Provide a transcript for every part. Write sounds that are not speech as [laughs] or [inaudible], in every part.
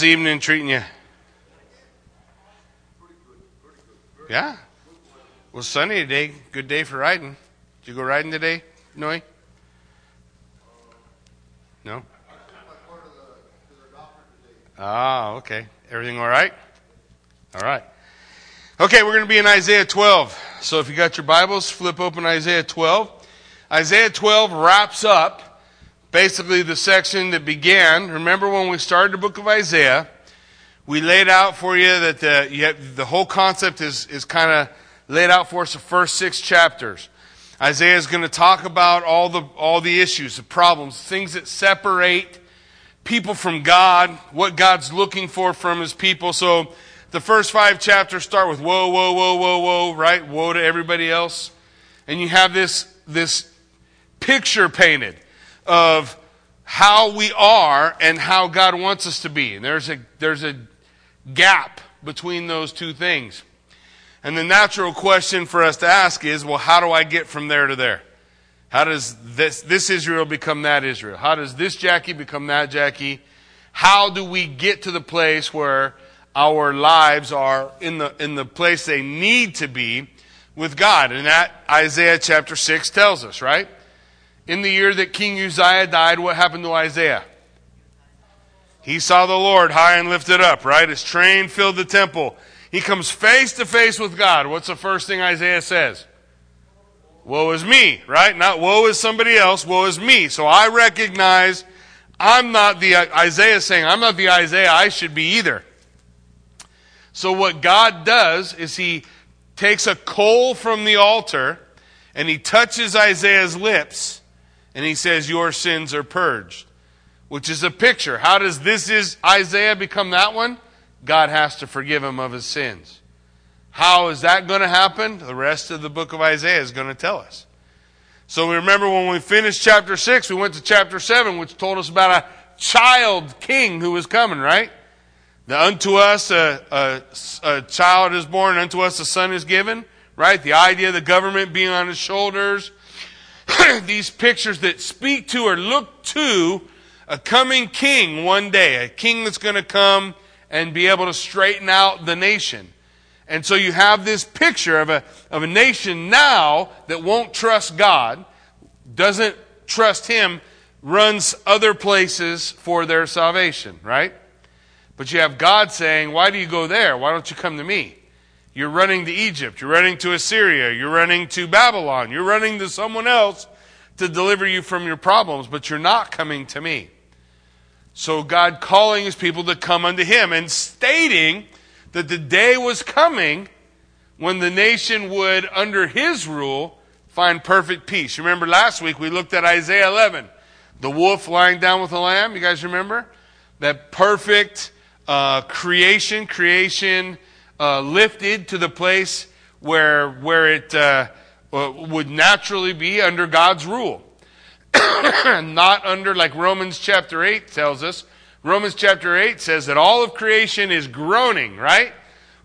this evening treating you? Yeah. Well, sunny today. Good day for riding. Did you go riding today, Noe? No? Ah, okay. Everything all right? All right. Okay, we're going to be in Isaiah 12. So if you got your Bibles, flip open Isaiah 12. Isaiah 12 wraps up basically the section that began. Remember when we started the book of Isaiah, we laid out for you that the, you have, the whole concept is, is kind of laid out for us the first six chapters. Isaiah is going to talk about all the, all the issues, the problems, things that separate people from God, what God's looking for from his people. So the first five chapters start with woe, woe, woe, woe, woe, right? Woe to everybody else. And you have this, this picture painted of how we are and how God wants us to be. And there's a, there's a gap between those two things. And the natural question for us to ask is, well, how do I get from there to there? How does this, this Israel become that Israel? How does this Jackie become that Jackie? How do we get to the place where our lives are in the, in the place they need to be with God? And that Isaiah chapter 6 tells us, right? In the year that King Uzziah died, what happened to Isaiah? He saw the Lord high and lifted up, right? His train filled the temple. He comes face to face with God. What's the first thing Isaiah says? Woe is me, right? Not woe is somebody else, woe is me. So I recognize I'm not the, Isaiah saying, I'm not the Isaiah I should be either. So what God does is he takes a coal from the altar and he touches Isaiah's lips and he says, Your sins are purged. Which is a picture. How does this is Isaiah become that one? God has to forgive him of his sins. How is that going to happen? The rest of the book of Isaiah is going to tell us. So we remember when we finished chapter 6, we went to chapter 7, which told us about a child king who was coming, right? The unto us a, a, a child is born, unto us a son is given, right? The idea of the government being on his shoulders. [clears throat] These pictures that speak to or look to a coming king one day, a king that's going to come and be able to straighten out the nation. And so you have this picture of a, of a nation now that won't trust God, doesn't trust Him, runs other places for their salvation, right? But you have God saying, Why do you go there? Why don't you come to me? You're running to Egypt. You're running to Assyria. You're running to Babylon. You're running to someone else to deliver you from your problems, but you're not coming to me. So God calling his people to come unto him and stating that the day was coming when the nation would, under his rule, find perfect peace. Remember last week we looked at Isaiah 11, the wolf lying down with the lamb. You guys remember? That perfect uh, creation, creation uh, lifted to the place where, where it uh, uh would naturally be under God's rule. [coughs] Not under, like Romans chapter 8 tells us, Romans chapter 8 says that all of creation is groaning, right?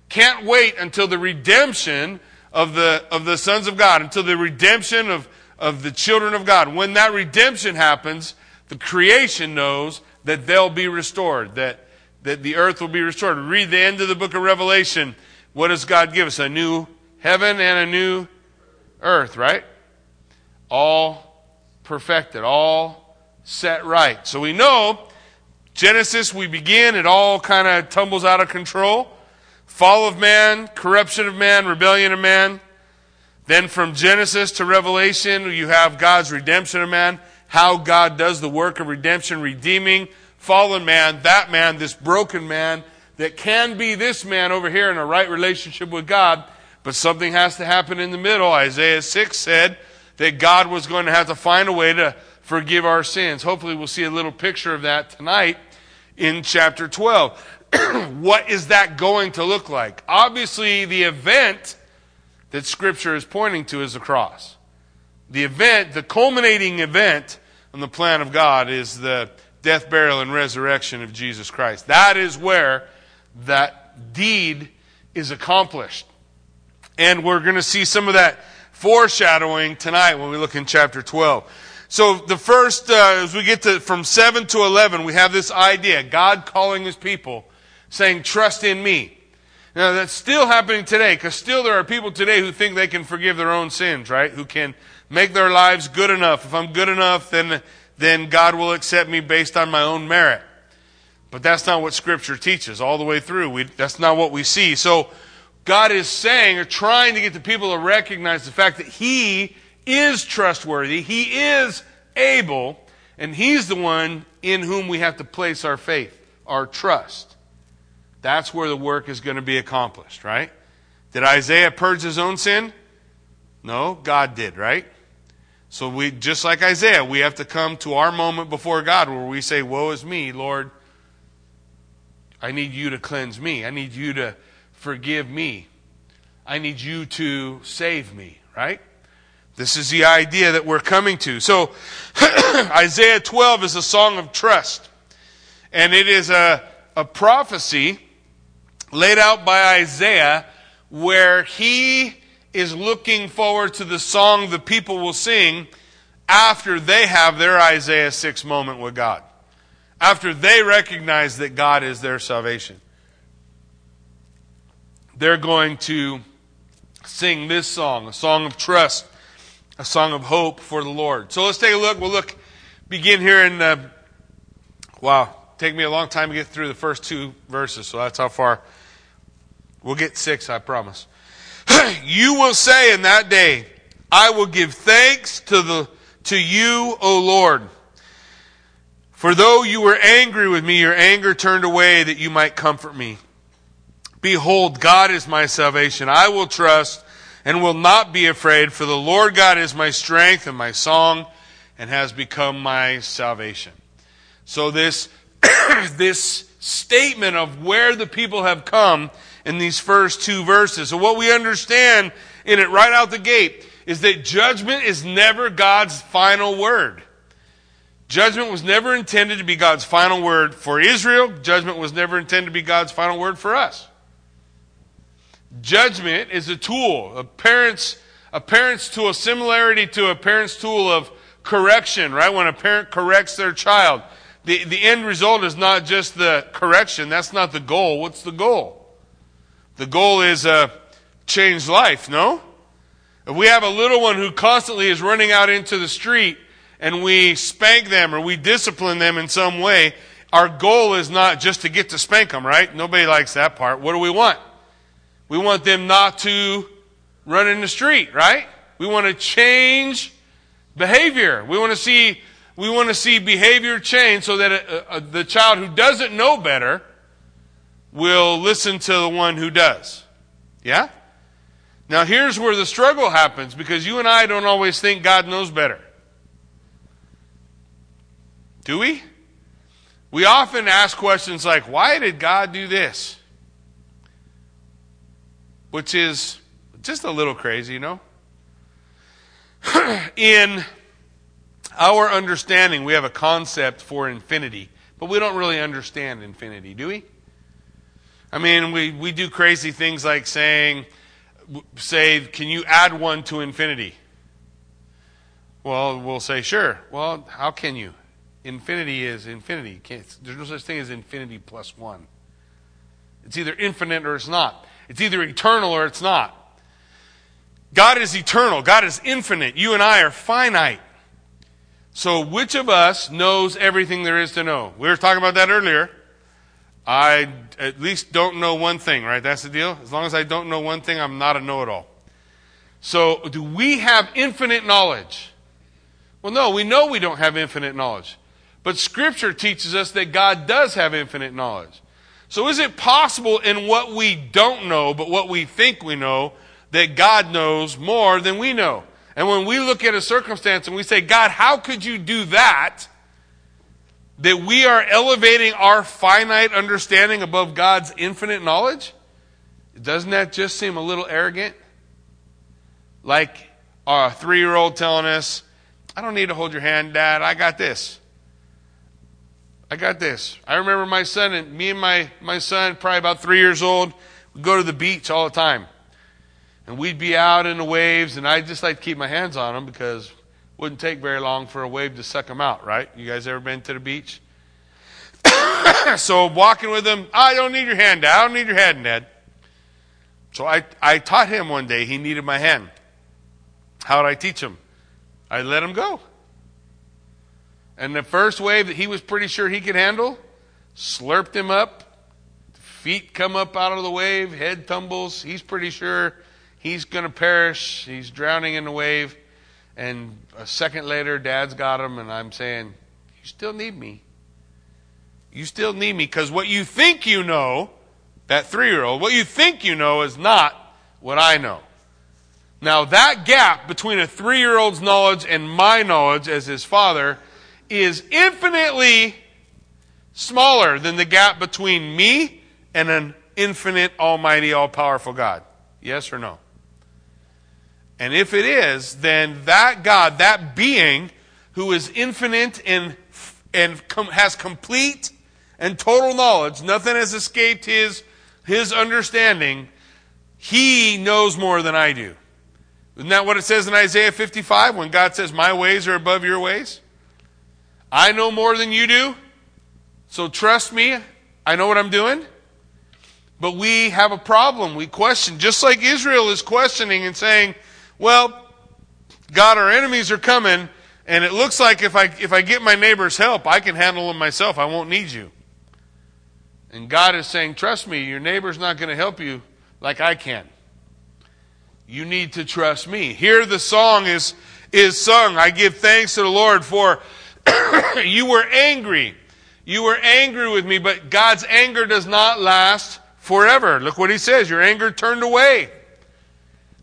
Can't wait until the redemption of the, of the sons of God, until the redemption of, of the children of God. When that redemption happens, the creation knows that they'll be restored, that, that the earth will be restored. Read the end of the book of Revelation. What does God give us? A new heaven and a new earth, right? All perfected, all set right. So we know Genesis, we begin, it all kind of tumbles out of control. Fall of man, corruption of man, rebellion of man. Then from Genesis to Revelation, you have God's redemption of man, how God does the work of redemption, redeeming fallen man, that man, this broken man, that can be this man over here in a right relationship with God, but something has to happen in the middle. Isaiah 6 said that God was going to have to find a way to forgive our sins. Hopefully, we'll see a little picture of that tonight in chapter 12. [clears throat] what is that going to look like? Obviously, the event that Scripture is pointing to is the cross. The event, the culminating event on the plan of God is the death, burial, and resurrection of Jesus Christ. That is where that deed is accomplished. And we're going to see some of that foreshadowing tonight when we look in chapter 12. So the first, uh, as we get to from 7 to 11, we have this idea God calling his people, saying, Trust in me. Now that's still happening today, because still there are people today who think they can forgive their own sins, right? Who can make their lives good enough. If I'm good enough, then, then God will accept me based on my own merit. But that's not what Scripture teaches all the way through. We, that's not what we see. So God is saying or trying to get the people to recognize the fact that He is trustworthy, He is able, and He's the one in whom we have to place our faith, our trust. That's where the work is going to be accomplished, right? Did Isaiah purge his own sin? No, God did, right? So we, just like Isaiah, we have to come to our moment before God where we say, Woe is me, Lord. I need you to cleanse me. I need you to forgive me. I need you to save me, right? This is the idea that we're coming to. So, [clears throat] Isaiah 12 is a song of trust. And it is a, a prophecy laid out by Isaiah where he is looking forward to the song the people will sing after they have their Isaiah 6 moment with God. After they recognize that God is their salvation. They're going to sing this song, a song of trust, a song of hope for the Lord. So let's take a look. We'll look, begin here in, wow, take me a long time to get through the first two verses, so that's how far We'll get six, I promise. [clears throat] you will say in that day, I will give thanks to the to you, O Lord. For though you were angry with me, your anger turned away that you might comfort me. Behold, God is my salvation. I will trust and will not be afraid, for the Lord God is my strength and my song and has become my salvation. So this, [clears throat] this statement of where the people have come in these first two verses. So what we understand in it right out the gate is that judgment is never God's final word. Judgment was never intended to be God's final word for Israel. Judgment was never intended to be God's final word for us. Judgment is a tool, a parent's, a parent's tool, similarity to a parent's tool of correction, right? When a parent corrects their child. The, the end result is not just the correction. That's not the goal. What's the goal? The goal is a uh, changed life, no? If we have a little one who constantly is running out into the street and we spank them or we discipline them in some way, our goal is not just to get to spank them, right? Nobody likes that part. What do we want? We want them not to run in the street, right? We want to change behavior. We want to see we want to see behavior change so that a, a, the child who doesn't know better will listen to the one who does. Yeah? Now, here's where the struggle happens because you and I don't always think God knows better. Do we? We often ask questions like, why did God do this? Which is just a little crazy, you know? [clears throat] In our understanding, we have a concept for infinity, but we don't really understand infinity, do we? I mean, we, we do crazy things like saying, say, can you add one to infinity? Well, we'll say, sure. Well, how can you? Infinity is infinity. there's no such thing as infinity plus one. It's either infinite or it's not. It's either eternal or it's not. God is eternal. God is infinite. You and I are finite. So, which of us knows everything there is to know? We were talking about that earlier. I at least don't know one thing, right? That's the deal. As long as I don't know one thing, I'm not a know it all. So, do we have infinite knowledge? Well, no, we know we don't have infinite knowledge. But Scripture teaches us that God does have infinite knowledge. So, is it possible in what we don't know, but what we think we know, that God knows more than we know? And when we look at a circumstance and we say, God, how could you do that? That we are elevating our finite understanding above God's infinite knowledge? Doesn't that just seem a little arrogant? Like a three year old telling us, I don't need to hold your hand, Dad. I got this. I got this. I remember my son and me and my, my son, probably about three years old, would go to the beach all the time. And we'd be out in the waves, and I'd just like to keep my hands on them because Wouldn't take very long for a wave to suck them out, right? You guys ever been to the beach? [coughs] so walking with him, ah, I don't need your hand. I don't need your hand, Ned. So I, I taught him one day he needed my hand. How did I teach him? I let him go. And the first wave that he was pretty sure he could handle, slurped him up, feet come up out of the wave, head tumbles. He's pretty sure he's going to perish. He's drowning in the wave. And a second later, dad's got him, and I'm saying, You still need me. You still need me because what you think you know, that three year old, what you think you know is not what I know. Now, that gap between a three year old's knowledge and my knowledge as his father is infinitely smaller than the gap between me and an infinite, almighty, all powerful God. Yes or no? And if it is, then that God, that being who is infinite and, and com- has complete and total knowledge, nothing has escaped his, his understanding, he knows more than I do. Isn't that what it says in Isaiah 55 when God says, My ways are above your ways? I know more than you do, so trust me, I know what I'm doing. But we have a problem. We question, just like Israel is questioning and saying, Well, God, our enemies are coming, and it looks like if I, if I get my neighbor's help, I can handle them myself. I won't need you. And God is saying, Trust me, your neighbor's not going to help you like I can. You need to trust me. Here the song is, is sung. I give thanks to the Lord for [coughs] you were angry. You were angry with me, but God's anger does not last forever. Look what he says. Your anger turned away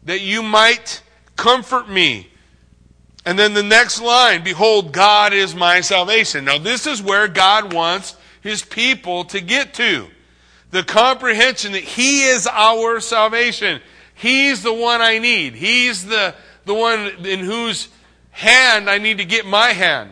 that you might comfort me. And then the next line, behold, God is my salvation. Now this is where God wants his people to get to. The comprehension that he is our salvation. He's the one I need. He's the, the one in whose hand I need to get my hand.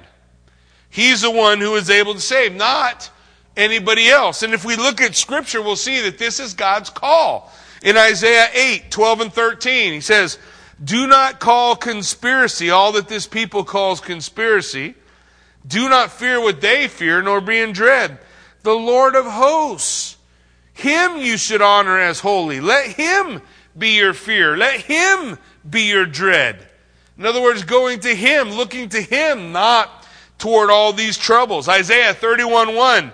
He's the one who is able to save, not anybody else. And if we look at scripture, we'll see that this is God's call. In Isaiah 8, 12 and 13, he says, Do not call conspiracy all that this people calls conspiracy. Do not fear what they fear, nor be in dread. The Lord of hosts, him you should honor as holy. Let him be your fear. Let him be your dread. In other words, going to him, looking to him, not toward all these troubles. Isaiah 31 1.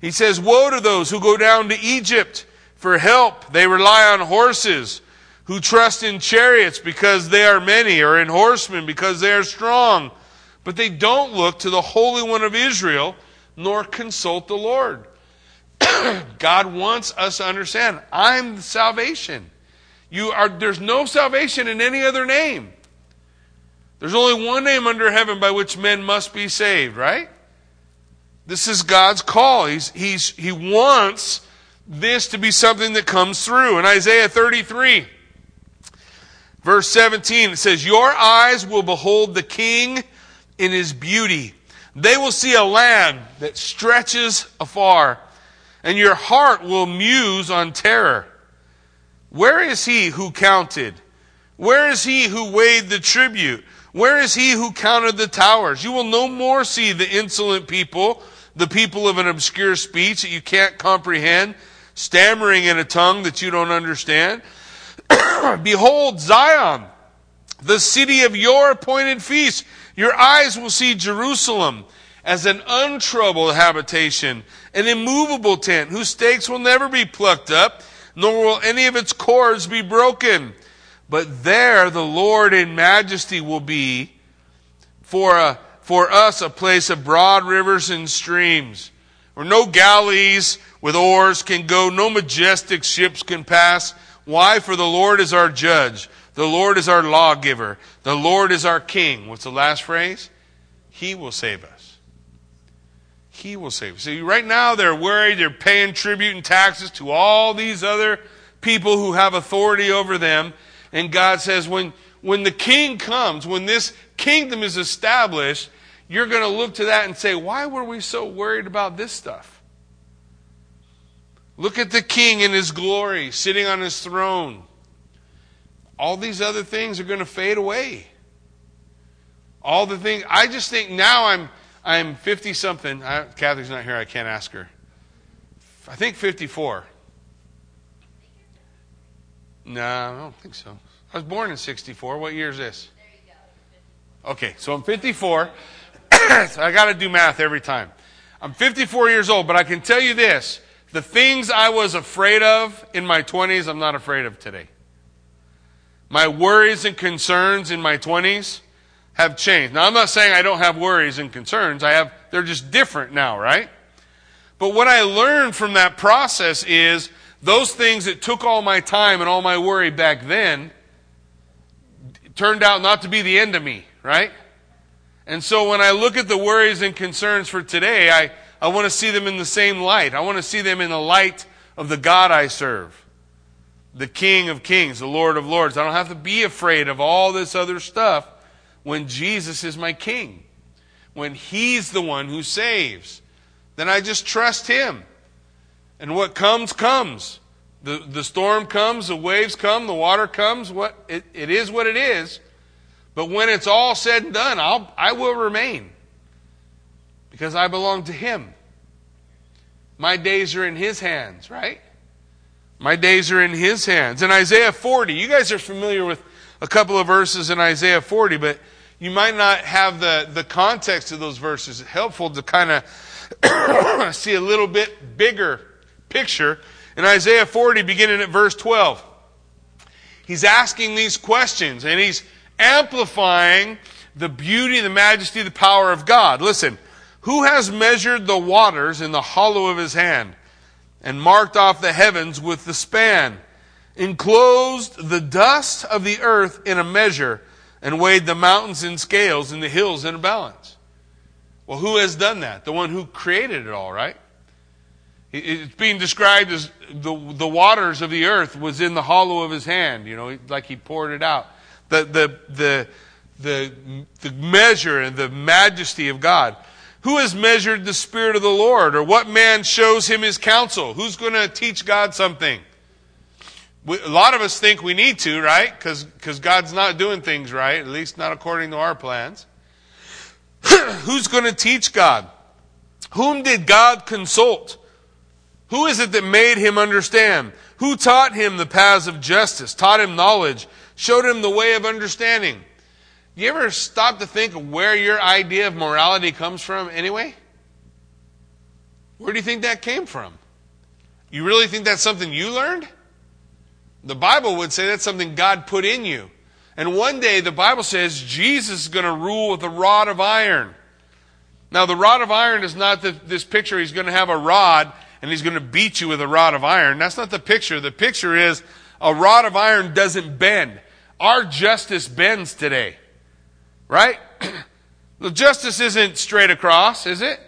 He says, Woe to those who go down to Egypt for help. They rely on horses, who trust in chariots because they are many, or in horsemen because they are strong but they don't look to the Holy One of Israel nor consult the Lord. [clears throat] God wants us to understand I'm the salvation. You are, there's no salvation in any other name. There's only one name under heaven by which men must be saved, right? This is God's call. He's, he's, he wants this to be something that comes through. In Isaiah 33, verse 17, it says, Your eyes will behold the King in his beauty. They will see a land that stretches afar, and your heart will muse on terror. Where is he who counted? Where is he who weighed the tribute? Where is he who counted the towers? You will no more see the insolent people, the people of an obscure speech that you can't comprehend, stammering in a tongue that you don't understand. [coughs] Behold, Zion, the city of your appointed feast. Your eyes will see Jerusalem as an untroubled habitation, an immovable tent whose stakes will never be plucked up, nor will any of its cords be broken. But there the Lord in majesty will be for, a, for us a place of broad rivers and streams, where no galleys with oars can go, no majestic ships can pass. Why? For the Lord is our judge. The Lord is our lawgiver. The Lord is our king. What's the last phrase? He will save us. He will save us. See, right now they're worried. They're paying tribute and taxes to all these other people who have authority over them. And God says, when, when the king comes, when this kingdom is established, you're going to look to that and say, why were we so worried about this stuff? Look at the king in his glory, sitting on his throne all these other things are going to fade away. all the things. I just think now I'm I'm 50 something. Kathy's not here. I can't ask her. I think 54. No, I don't think so. I was born in 64. What year is this? Okay, so I'm 54. [coughs] so I got to do math every time. I'm 54 years old, but I can tell you this the things I was afraid of in my 20s, I'm not afraid of today. My worries and concerns in my 20s have changed. Now, I'm not saying I don't have worries and concerns. I have, they're just different now, right? But what I learned from that process is those things that took all my time and all my worry back then turned out not to be the end of me, right? And so when I look at the worries and concerns for today, I, I want to see them in the same light. I want to see them in the light of the God I serve, the King of Kings, the Lord of Lords. I don't have to be afraid of all this other stuff when Jesus is my King, when He's the one who saves. Then I just trust Him. And what comes, comes. The, the storm comes, the waves come, the water comes. What, it, it is what it is. But when it's all said and done, I'll, I will remain because I belong to Him. My days are in His hands, right? My days are in His hands. In Isaiah 40, you guys are familiar with a couple of verses in Isaiah 40, but you might not have the, the context of those verses. It's helpful to kind of [coughs] see a little bit bigger picture in Isaiah 40, beginning at verse 12. He's asking these questions and he's amplifying the beauty, the majesty, the power of God. Listen, who has measured the waters in the hollow of his hand and marked off the heavens with the span, enclosed the dust of the earth in a measure, and weighed the mountains in scales and the hills in a balance? Well, who has done that? The one who created it all, right? It's being described as the, the waters of the earth was in the hollow of his hand, you know, like he poured it out. The, the, the, the, the measure and the majesty of God. Who has measured the Spirit of the Lord? Or what man shows him his counsel? Who's going to teach God something? We, a lot of us think we need to, right? Because God's not doing things right, at least not according to our plans. [clears throat] Who's going to teach God? Whom did God consult? Who is it that made him understand? Who taught him the paths of justice, taught him knowledge, showed him the way of understanding? You ever stop to think where your idea of morality comes from anyway? Where do you think that came from? You really think that's something you learned? The Bible would say that's something God put in you. And one day the Bible says Jesus is going to rule with a rod of iron. Now, the rod of iron is not the, this picture. He's going to have a rod and he's going to beat you with a rod of iron. That's not the picture. The picture is a rod of iron doesn't bend. Our justice bends today. Right? [clears throat] the justice isn't straight across, is it?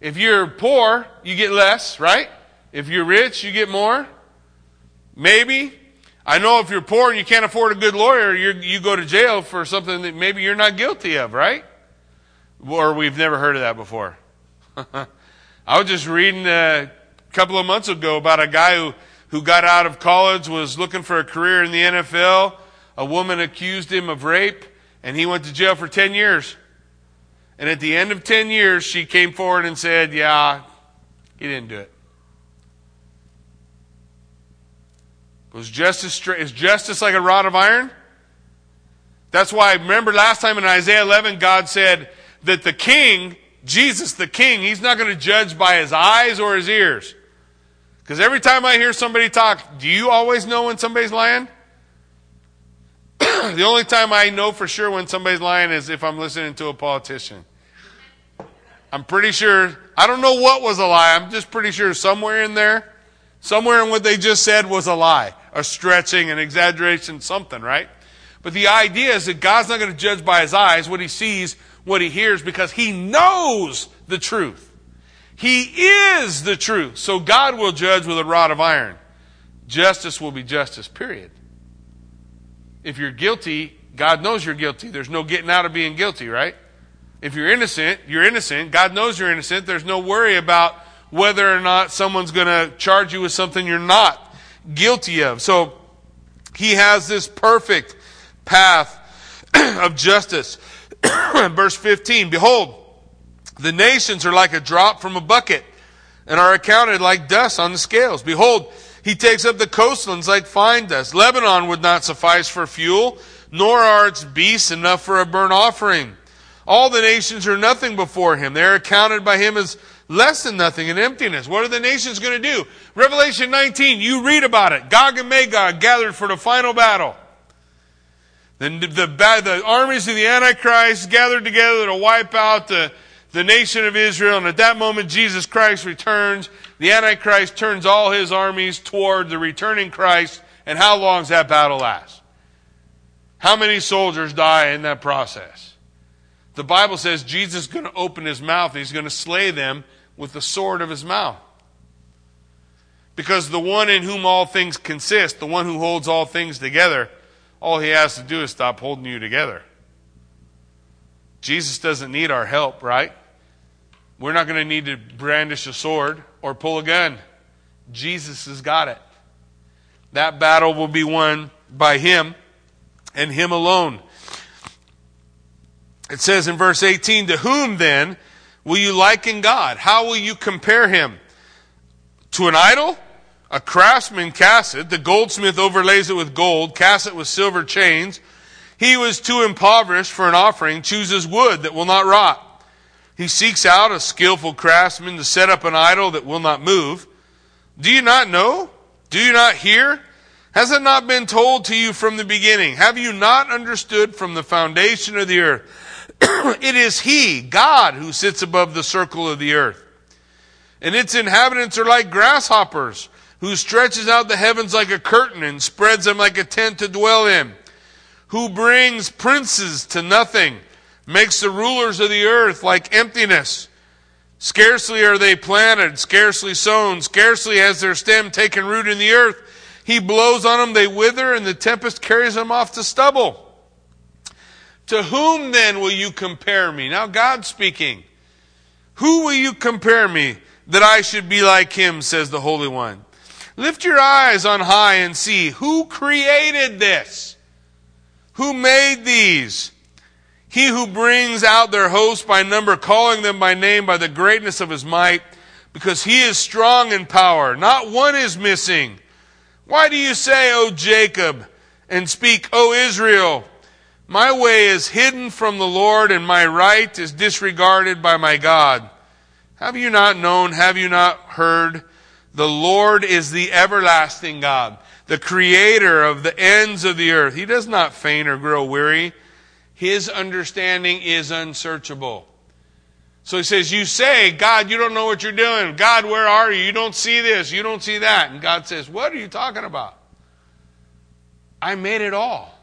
If you're poor, you get less, right? If you're rich, you get more. Maybe. I know if you're poor and you can't afford a good lawyer, you go to jail for something that maybe you're not guilty of, right? Or we've never heard of that before. [laughs] I was just reading a couple of months ago about a guy who, who got out of college, was looking for a career in the NFL. A woman accused him of rape, and he went to jail for 10 years. And at the end of 10 years, she came forward and said, Yeah, he didn't do it. Was justice, is justice like a rod of iron? That's why, I remember last time in Isaiah 11, God said that the king, Jesus the king, he's not going to judge by his eyes or his ears. Because every time I hear somebody talk, do you always know when somebody's lying? The only time I know for sure when somebody's lying is if I'm listening to a politician. I'm pretty sure, I don't know what was a lie. I'm just pretty sure somewhere in there, somewhere in what they just said was a lie, a stretching, an exaggeration, something, right? But the idea is that God's not going to judge by his eyes what he sees, what he hears, because he knows the truth. He is the truth. So God will judge with a rod of iron. Justice will be justice, period. If you're guilty, God knows you're guilty. There's no getting out of being guilty, right? If you're innocent, you're innocent. God knows you're innocent. There's no worry about whether or not someone's going to charge you with something you're not guilty of. So he has this perfect path [clears throat] of justice. [clears throat] Verse 15 Behold, the nations are like a drop from a bucket and are accounted like dust on the scales. Behold, he takes up the coastlands like fine dust. Lebanon would not suffice for fuel, nor are its beasts enough for a burnt offering. All the nations are nothing before him. They are accounted by him as less than nothing in emptiness. What are the nations going to do? Revelation 19, you read about it. Gog and Magog gathered for the final battle. Then the, the, the armies of the Antichrist gathered together to wipe out the, the nation of Israel. And at that moment, Jesus Christ returns. The Antichrist turns all his armies toward the returning Christ. And how long does that battle last? How many soldiers die in that process? The Bible says Jesus is going to open his mouth he's going to slay them with the sword of his mouth. Because the one in whom all things consist, the one who holds all things together, all he has to do is stop holding you together. Jesus doesn't need our help, right? We're not going to need to brandish a sword or pull a gun. Jesus has got it. That battle will be won by him and him alone. It says in verse 18, To whom then will you liken God? How will you compare him? To an idol? A craftsman casts it, the goldsmith overlays it with gold, casts it with silver chains. He was too impoverished for an offering, chooses wood that will not rot. He seeks out a skillful craftsman to set up an idol that will not move. Do you not know? Do you not hear? Has it not been told to you from the beginning? Have you not understood from the foundation of the earth? [clears throat] it is He, God, who sits above the circle of the earth. And its inhabitants are like grasshoppers, who stretches out the heavens like a curtain and spreads them like a tent to dwell in, who brings princes to nothing, makes the rulers of the earth like emptiness. Scarcely are they planted, scarcely sown, scarcely has their stem taken root in the earth. He blows on them, they wither, and the tempest carries them off to stubble. To whom then will you compare me? Now, God speaking. Who will you compare me that I should be like him, says the Holy One? Lift your eyes on high and see who created this? Who made these? He who brings out their host by number, calling them by name by the greatness of his might, because he is strong in power. Not one is missing. Why do you say, O Jacob, and speak, O Israel? My way is hidden from the Lord, and my right is disregarded by my God. Have you not known? Have you not heard? The Lord is the everlasting God, the creator of the ends of the earth. He does not faint or grow weary. His understanding is unsearchable. So he says, You say, God, you don't know what you're doing. God, where are you? You don't see this. You don't see that. And God says, What are you talking about? I made it all.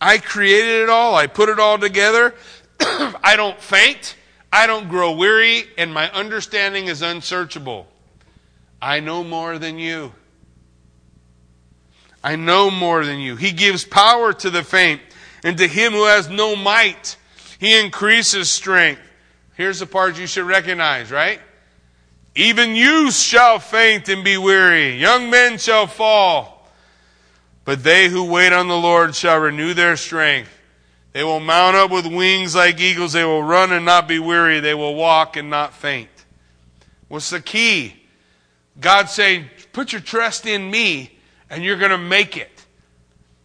I created it all. I put it all together. [clears throat] I don't faint. I don't grow weary. And my understanding is unsearchable. I know more than you. I know more than you. He gives power to the faint, and to him who has no might, he increases strength. Here's the part you should recognize, right? Even youths shall faint and be weary. Young men shall fall. But they who wait on the Lord shall renew their strength. They will mount up with wings like eagles. They will run and not be weary. They will walk and not faint. What's the key? God saying, put your trust in me and you're going to make it.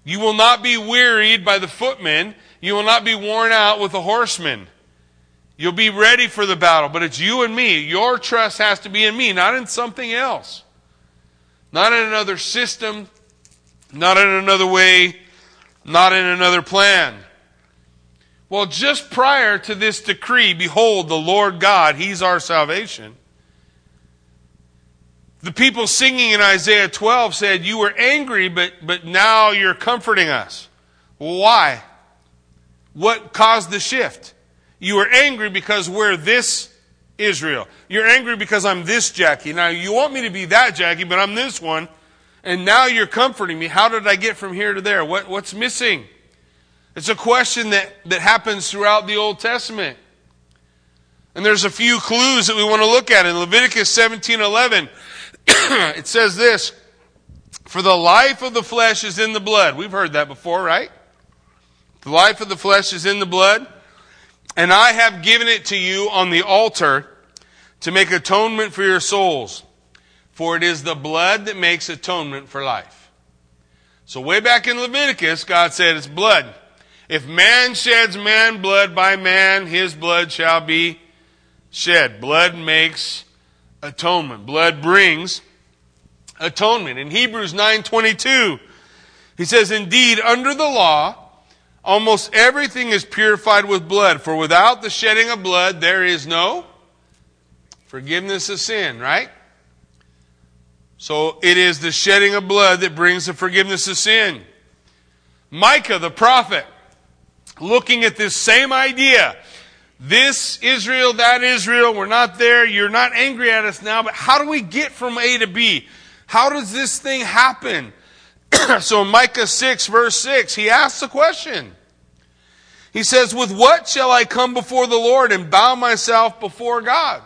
You will not be wearied by the footmen. You will not be worn out with the horsemen. You'll be ready for the battle, but it's you and me. Your trust has to be in me, not in something else. Not in another system, not in another way, not in another plan. Well, just prior to this decree, behold, the Lord God, He's our salvation. The people singing in Isaiah 12 said, You were angry, but, but now you're comforting us. Why? What caused the shift? You were angry because we're this Israel. You're angry because I'm this Jackie. Now, you want me to be that Jackie, but I'm this one. And now you're comforting me. How did I get from here to there? What, what's missing? It's a question that, that happens throughout the Old Testament. And there's a few clues that we want to look at. In Leviticus 17 11, [clears throat] it says this For the life of the flesh is in the blood. We've heard that before, right? The life of the flesh is in the blood, and I have given it to you on the altar to make atonement for your souls. For it is the blood that makes atonement for life. So way back in Leviticus, God said it's blood. If man sheds man blood by man, his blood shall be shed. Blood makes atonement. Blood brings atonement. In Hebrews 9:22, he says, "Indeed, under the law, almost everything is purified with blood, for without the shedding of blood there is no forgiveness of sin," right? So it is the shedding of blood that brings the forgiveness of sin. Micah the prophet looking at this same idea. This Israel, that Israel, we're not there. You're not angry at us now, but how do we get from A to B? How does this thing happen? [clears throat] so Micah 6 verse 6, he asks the question. He says, with what shall I come before the Lord and bow myself before God?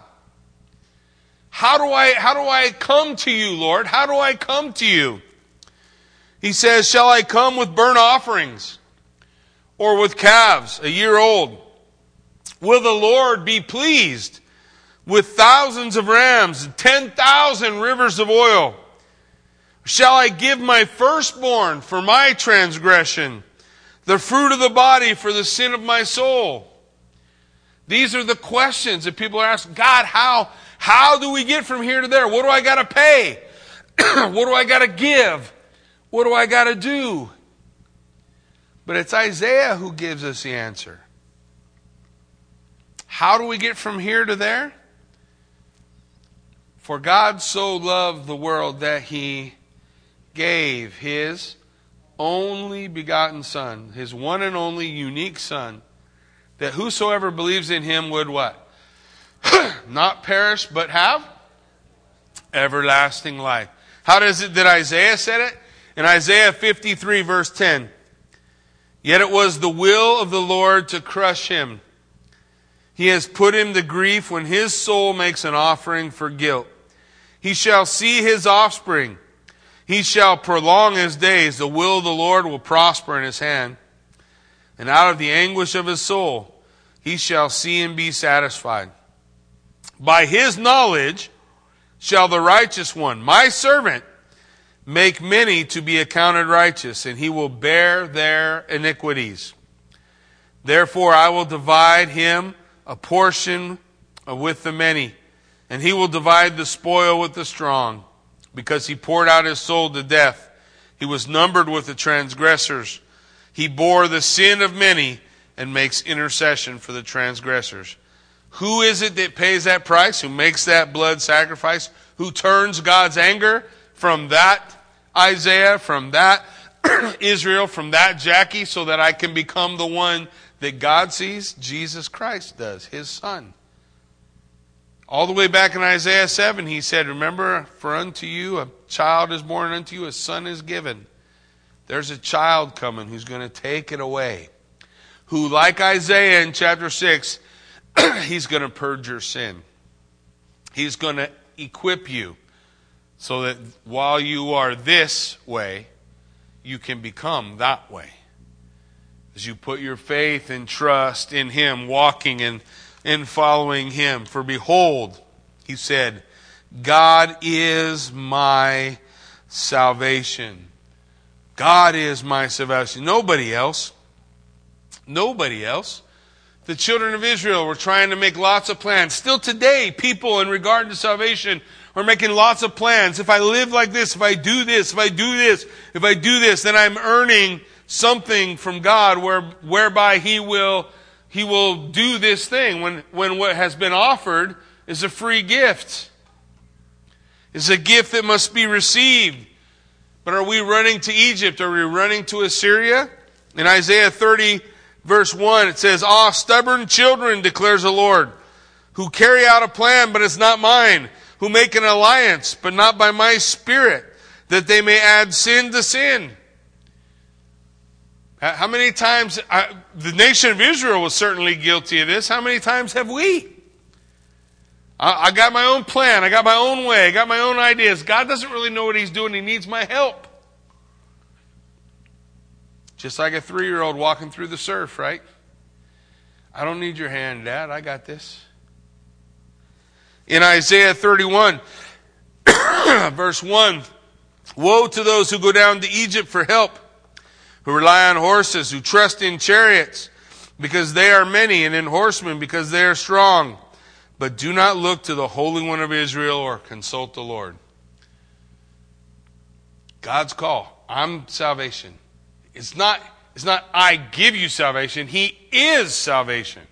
How do I, how do I come to you, Lord? How do I come to you? He says, shall I come with burnt offerings? or with calves a year old? Will the Lord be pleased with thousands of rams and 10,000 rivers of oil? Shall I give my firstborn for my transgression, the fruit of the body for the sin of my soul? These are the questions that people are asking. God, how, how do we get from here to there? What do I got to pay? [clears throat] what do I got to give? What do I got to do? But it's Isaiah who gives us the answer. How do we get from here to there? For God so loved the world that he gave his only begotten Son, his one and only unique Son, that whosoever believes in him would what? [clears throat] Not perish, but have everlasting life. How does it that Isaiah said it? In Isaiah 53, verse 10. Yet it was the will of the Lord to crush him. He has put him to grief when his soul makes an offering for guilt. He shall see his offspring. He shall prolong his days. The will of the Lord will prosper in his hand. And out of the anguish of his soul, he shall see and be satisfied. By his knowledge shall the righteous one, my servant, make many to be accounted righteous, and he will bear their iniquities. Therefore, I will divide him a portion with the many, and he will divide the spoil with the strong, because he poured out his soul to death. He was numbered with the transgressors. He bore the sin of many and makes intercession for the transgressors. Who is it that pays that price? Who makes that blood sacrifice? Who turns God's anger from that Isaiah, from that [clears throat] Israel, from that Jackie, so that I can become the one that God sees? Jesus Christ does, his son. All the way back in Isaiah 7, he said, Remember, for unto you a child is born, unto you a son is given. There's a child coming who's going to take it away. Who, like Isaiah in chapter 6, [clears throat] he's going to purge your sin. He's going to equip you so that while you are this way, you can become that way. As you put your faith and trust in Him, walking and in following Him. For behold, He said, God is my salvation. God is my salvation. Nobody else. Nobody else. The children of Israel were trying to make lots of plans. Still today, people in regard to salvation we're making lots of plans. If I live like this, if I do this, if I do this, if I do this, then I'm earning something from God where, whereby He will, He will do this thing when, when what has been offered is a free gift. It's a gift that must be received. But are we running to Egypt? Are we running to Assyria? In Isaiah 30 verse 1, it says, Ah, stubborn children, declares the Lord, who carry out a plan, but it's not mine who make an alliance, but not by my spirit, that they may add sin to sin. How many times, I, the nation of Israel was certainly guilty of this. How many times have we? I, I got my own plan. I got my own way. I got my own ideas. God doesn't really know what He's doing. He needs my help. Just like a three year old walking through the surf, right? I don't need your hand, Dad. I got this. In Isaiah 31, [coughs] verse 1 Woe to those who go down to Egypt for help, who rely on horses, who trust in chariots, because they are many, and in horsemen, because they are strong. But do not look to the Holy One of Israel or consult the Lord. God's call. I'm salvation. It's not, it's not I give you salvation. He is salvation.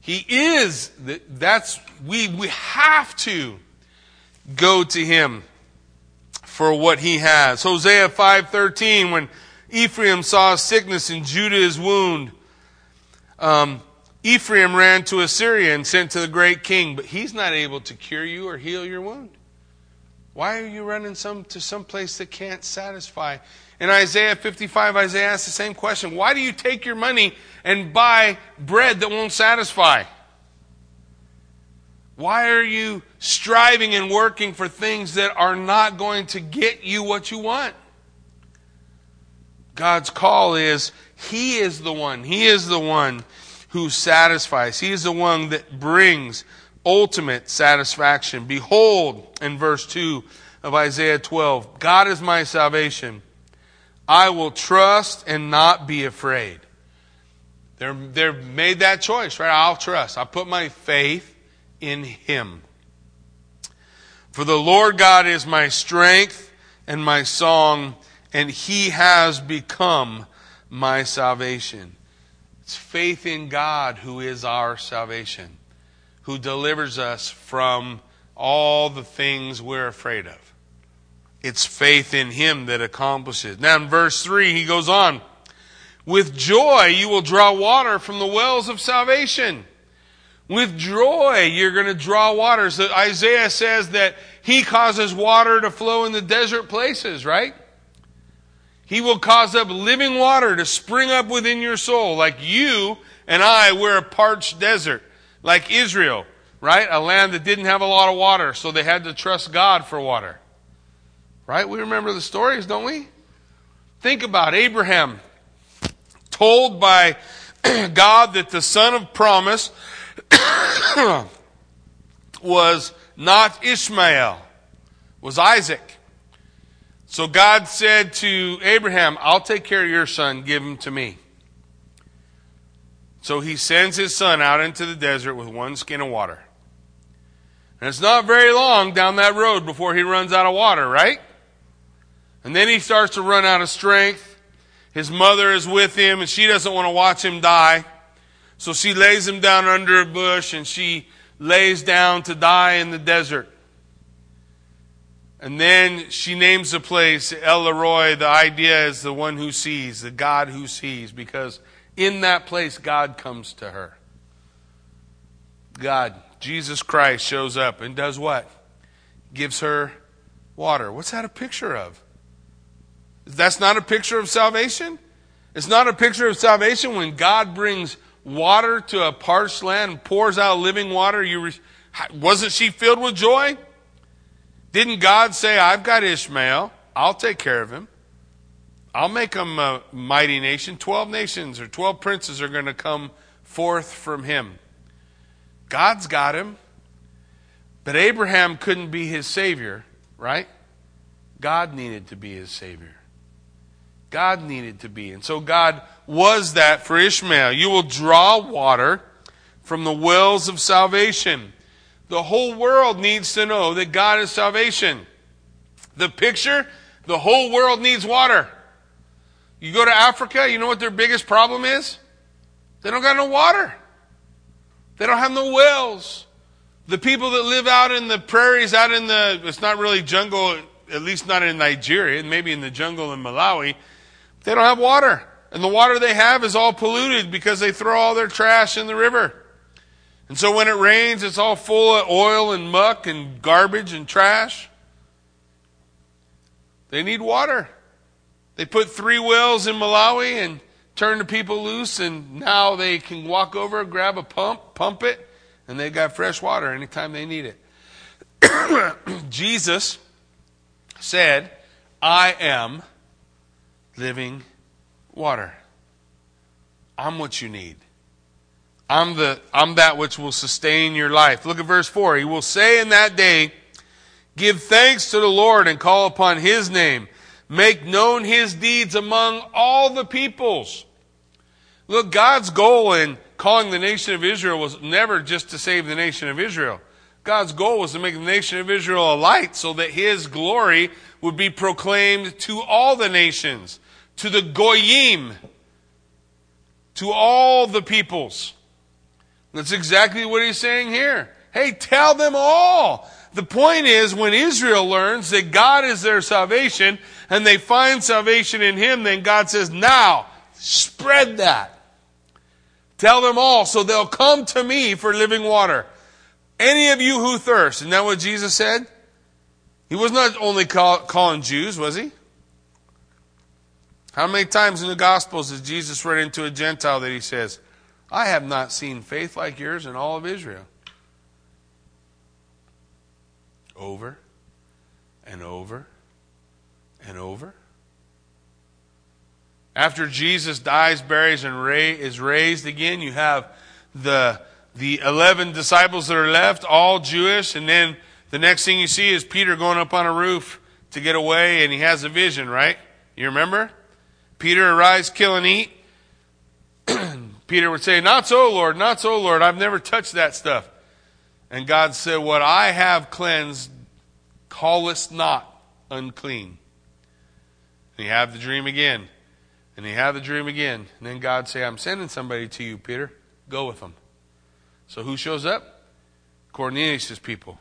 He is. That's we we have to go to him for what he has. Hosea 5:13 when Ephraim saw his sickness and Judah his wound. Um, Ephraim ran to Assyria and sent to the great king, but he's not able to cure you or heal your wound. Why are you running some to some place that can't satisfy? In Isaiah 55, Isaiah asks the same question. Why do you take your money and buy bread that won't satisfy? Why are you striving and working for things that are not going to get you what you want? God's call is He is the one. He is the one who satisfies. He is the one that brings ultimate satisfaction. Behold, in verse 2 of Isaiah 12, God is my salvation. I will trust and not be afraid. They're, they've made that choice, right? I'll trust. I put my faith in Him. For the Lord God is my strength and my song, and He has become my salvation. It's faith in God who is our salvation, who delivers us from all the things we're afraid of. It's faith in Him that accomplishes. Now in verse 3, he goes on, With joy you will draw water from the wells of salvation. With joy you're going to draw water. Isaiah says that He causes water to flow in the desert places, right? He will cause up living water to spring up within your soul. Like you and I, we're a parched desert. Like Israel, right? A land that didn't have a lot of water, so they had to trust God for water. Right? We remember the stories, don't we? Think about Abraham, told by [clears throat] God that the son of promise [coughs] was not Ishmael, was Isaac. So God said to Abraham, I'll take care of your son, give him to me. So he sends his son out into the desert with one skin of water. And it's not very long down that road before he runs out of water, right? And then he starts to run out of strength. His mother is with him and she doesn't want to watch him die. So she lays him down under a bush and she lays down to die in the desert. And then she names the place El Roi. The idea is the one who sees, the God who sees, because in that place God comes to her. God, Jesus Christ, shows up and does what? Gives her water. What's that a picture of? That's not a picture of salvation? It's not a picture of salvation when God brings water to a parched land and pours out living water. You re- wasn't she filled with joy? Didn't God say, I've got Ishmael, I'll take care of him? I'll make him a mighty nation. Twelve nations or twelve princes are going to come forth from him. God's got him. But Abraham couldn't be his savior, right? God needed to be his savior. God needed to be. And so God was that for Ishmael. You will draw water from the wells of salvation. The whole world needs to know that God is salvation. The picture, the whole world needs water. You go to Africa, you know what their biggest problem is? They don't got no water. They don't have no wells. The people that live out in the prairies, out in the, it's not really jungle, at least not in Nigeria, maybe in the jungle in Malawi, they don't have water. And the water they have is all polluted because they throw all their trash in the river. And so when it rains, it's all full of oil and muck and garbage and trash. They need water. They put three wells in Malawi and turn the people loose, and now they can walk over, grab a pump, pump it, and they've got fresh water anytime they need it. [coughs] Jesus said, I am living water. I'm what you need. I'm the I'm that which will sustain your life. Look at verse 4. He will say in that day, Give thanks to the Lord and call upon his name. Make known his deeds among all the peoples. Look, God's goal in calling the nation of Israel was never just to save the nation of Israel. God's goal was to make the nation of Israel a light so that his glory would be proclaimed to all the nations, to the Goyim, to all the peoples. That's exactly what he's saying here. Hey, tell them all. The point is, when Israel learns that God is their salvation and they find salvation in Him, then God says, now, spread that. Tell them all so they'll come to me for living water. Any of you who thirst. Isn't that what Jesus said? He was not only call, calling Jews, was he? How many times in the Gospels does Jesus run into a Gentile that he says, I have not seen faith like yours in all of Israel? Over and over and over. After Jesus dies, buries, and is raised again, you have the, the 11 disciples that are left, all Jewish, and then the next thing you see is Peter going up on a roof to get away, and he has a vision, right? You remember? Peter, arise, kill, and eat. Peter would say, Not so, Lord, not so, Lord. I've never touched that stuff. And God said, What I have cleansed, callest not unclean. And he had the dream again. And he had the dream again. And then God say, I'm sending somebody to you, Peter. Go with them. So who shows up? Cornelius' people.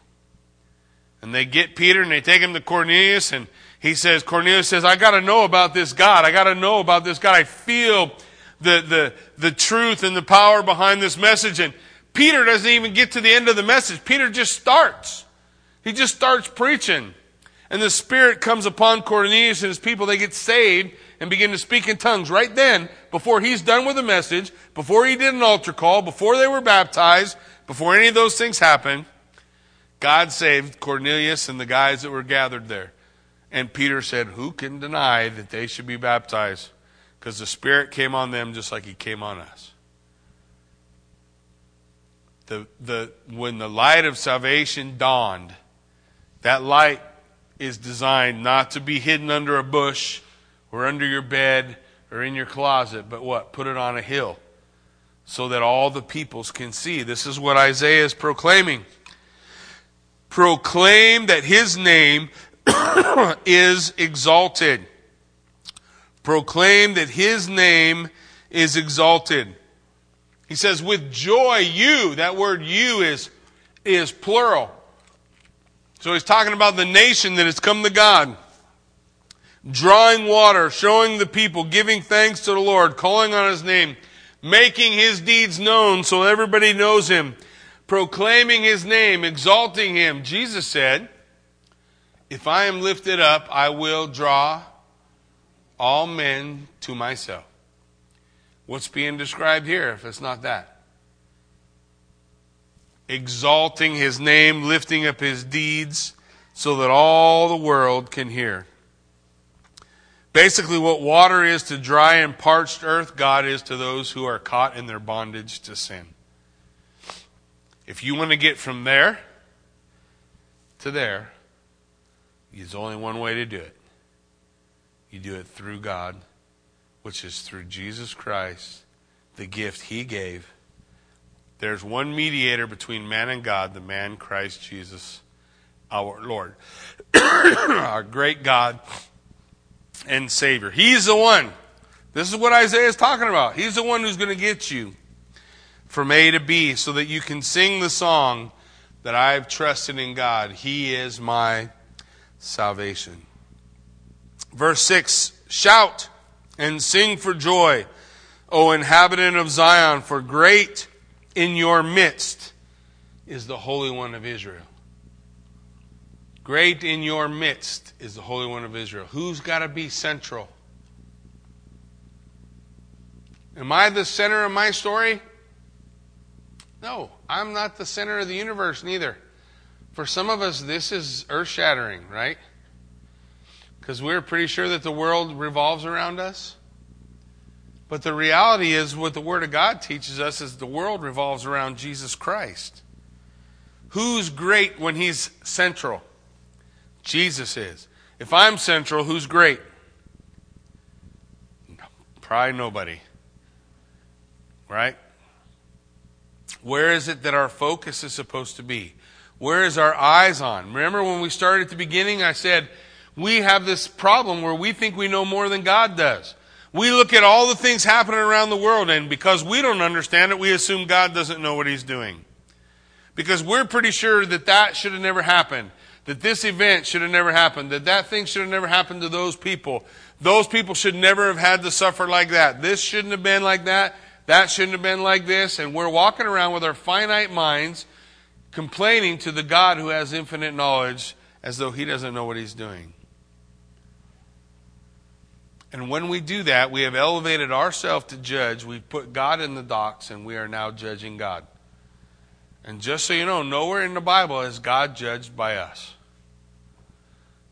And they get Peter and they take him to Cornelius and he says, Cornelius says, I gotta know about this God. I gotta know about this God. I feel the, the, the truth and the power behind this message. And Peter doesn't even get to the end of the message. Peter just starts. He just starts preaching. And the Spirit comes upon Cornelius and his people. They get saved and begin to speak in tongues right then, before he's done with the message, before he did an altar call, before they were baptized, before any of those things happened. God saved Cornelius and the guys that were gathered there. And Peter said, Who can deny that they should be baptized? Because the Spirit came on them just like He came on us. The, the, when the light of salvation dawned, that light is designed not to be hidden under a bush or under your bed or in your closet, but what? Put it on a hill so that all the peoples can see. This is what Isaiah is proclaiming proclaim that his name [coughs] is exalted. Proclaim that his name is exalted. He says, with joy, you, that word you is, is plural. So he's talking about the nation that has come to God. Drawing water, showing the people, giving thanks to the Lord, calling on his name, making his deeds known so everybody knows him proclaiming his name, exalting him. Jesus said, If I am lifted up, I will draw all men to myself. What's being described here if it's not that? Exalting his name, lifting up his deeds, so that all the world can hear. Basically, what water is to dry and parched earth, God is to those who are caught in their bondage to sin. If you want to get from there to there, there's only one way to do it. You do it through God, which is through Jesus Christ, the gift He gave. There's one mediator between man and God, the man Christ Jesus, our Lord, [coughs] our great God and Savior. He's the one. This is what Isaiah is talking about. He's the one who's going to get you from A to B so that you can sing the song that I've trusted in God. He is my salvation. Verse 6 Shout and sing for joy, O inhabitant of Zion, for great in your midst is the Holy One of Israel. Great in your midst is the Holy One of Israel. Who's got to be central? Am I the center of my story? No, I'm not the center of the universe, neither. For some of us, this is earth shattering, right? Because we're pretty sure that the world revolves around us. But the reality is, what the Word of God teaches us is the world revolves around Jesus Christ. Who's great when He's central? Jesus is. If I'm central, who's great? Probably nobody. Right? Where is it that our focus is supposed to be? Where is our eyes on? Remember when we started at the beginning, I said, we have this problem where we think we know more than God does. We look at all the things happening around the world, and because we don't understand it, we assume God doesn't know what He's doing. Because we're pretty sure that that should have never happened, that this event should have never happened, that that thing should have never happened to those people. Those people should never have had to suffer like that. This shouldn't have been like that. That shouldn't have been like this. And we're walking around with our finite minds complaining to the God who has infinite knowledge as though He doesn't know what He's doing. And when we do that, we have elevated ourselves to judge. We've put God in the docks, and we are now judging God. And just so you know, nowhere in the Bible is God judged by us.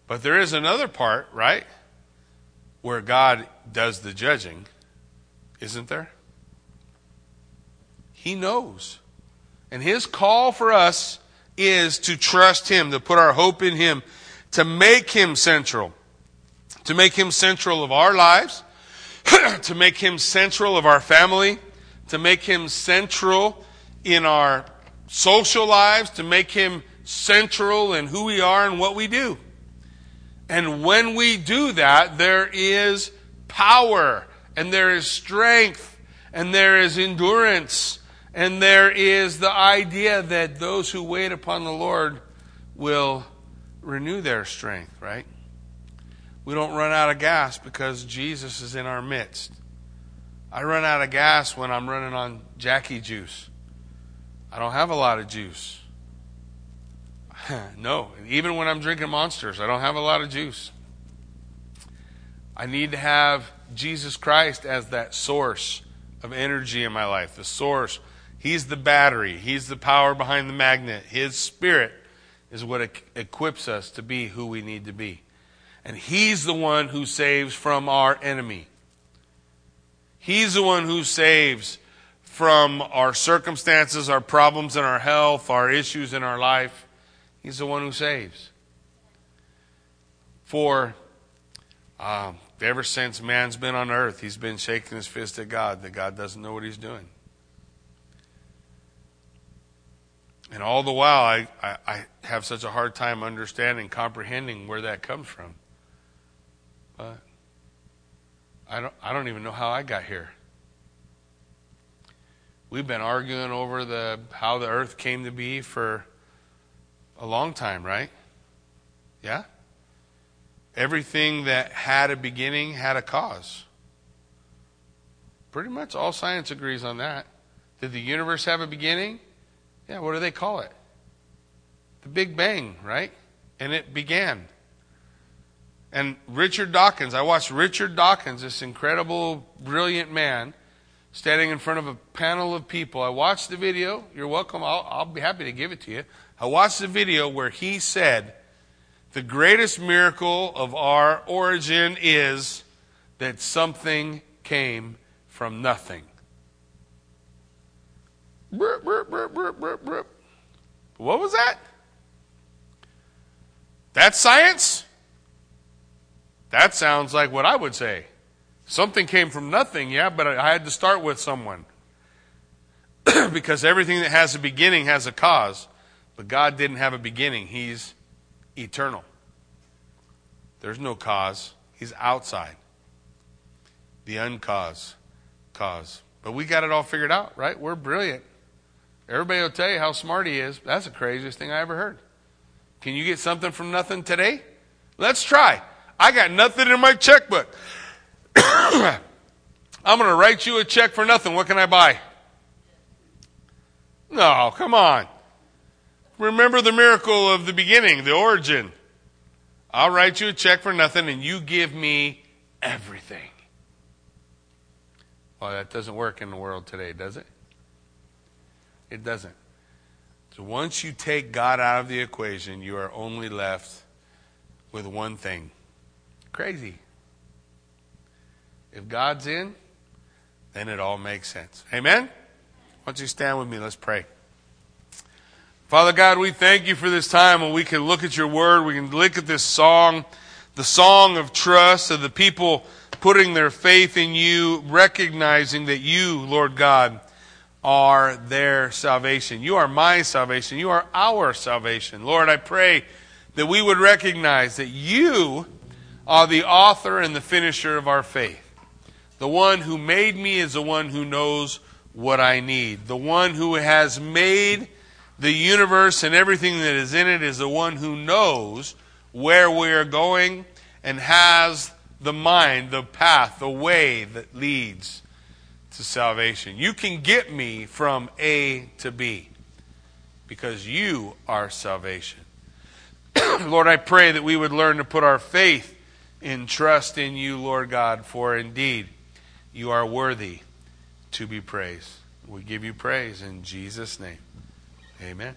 But there is another part, right? Where God does the judging, isn't there? He knows. And His call for us is to trust Him, to put our hope in Him, to make Him central to make him central of our lives, [clears throat] to make him central of our family, to make him central in our social lives, to make him central in who we are and what we do. And when we do that, there is power, and there is strength, and there is endurance, and there is the idea that those who wait upon the Lord will renew their strength, right? We don't run out of gas because Jesus is in our midst. I run out of gas when I'm running on Jackie juice. I don't have a lot of juice. [laughs] no, even when I'm drinking monsters, I don't have a lot of juice. I need to have Jesus Christ as that source of energy in my life, the source. He's the battery, He's the power behind the magnet. His Spirit is what equips us to be who we need to be. And He's the one who saves from our enemy. He's the one who saves from our circumstances, our problems in our health, our issues in our life. He's the one who saves. For um, ever since man's been on earth, he's been shaking his fist at God that God doesn't know what he's doing. And all the while, I, I, I have such a hard time understanding, comprehending where that comes from. But I don't, I don't even know how I got here. We've been arguing over the how the earth came to be for a long time, right? Yeah? Everything that had a beginning had a cause. Pretty much all science agrees on that. Did the universe have a beginning? Yeah, what do they call it? The Big Bang, right? And it began. And Richard Dawkins, I watched Richard Dawkins, this incredible, brilliant man, standing in front of a panel of people. I watched the video. You're welcome. I'll, I'll be happy to give it to you. I watched the video where he said, The greatest miracle of our origin is that something came from nothing. What was that? That's science? That sounds like what I would say. Something came from nothing, yeah, but I had to start with someone. [clears throat] because everything that has a beginning has a cause. But God didn't have a beginning, He's eternal. There's no cause, He's outside. The uncause cause. But we got it all figured out, right? We're brilliant. Everybody will tell you how smart he is. That's the craziest thing I ever heard. Can you get something from nothing today? Let's try. I got nothing in my checkbook. [coughs] I'm going to write you a check for nothing. What can I buy? No, come on. Remember the miracle of the beginning, the origin. I'll write you a check for nothing and you give me everything. Well, that doesn't work in the world today, does it? It doesn't. So once you take God out of the equation, you are only left with one thing Crazy. If God's in, then it all makes sense. Amen? Why don't you stand with me? Let's pray. Father God, we thank you for this time when we can look at your word. We can look at this song, the song of trust of the people putting their faith in you, recognizing that you, Lord God, are their salvation. You are my salvation. You are our salvation. Lord, I pray that we would recognize that you are the author and the finisher of our faith. The one who made me is the one who knows what I need. The one who has made the universe and everything that is in it is the one who knows where we are going and has the mind, the path, the way that leads to salvation. You can get me from A to B because you are salvation. [clears throat] Lord, I pray that we would learn to put our faith in trust in you, Lord God, for indeed you are worthy to be praised. We give you praise in Jesus' name. Amen.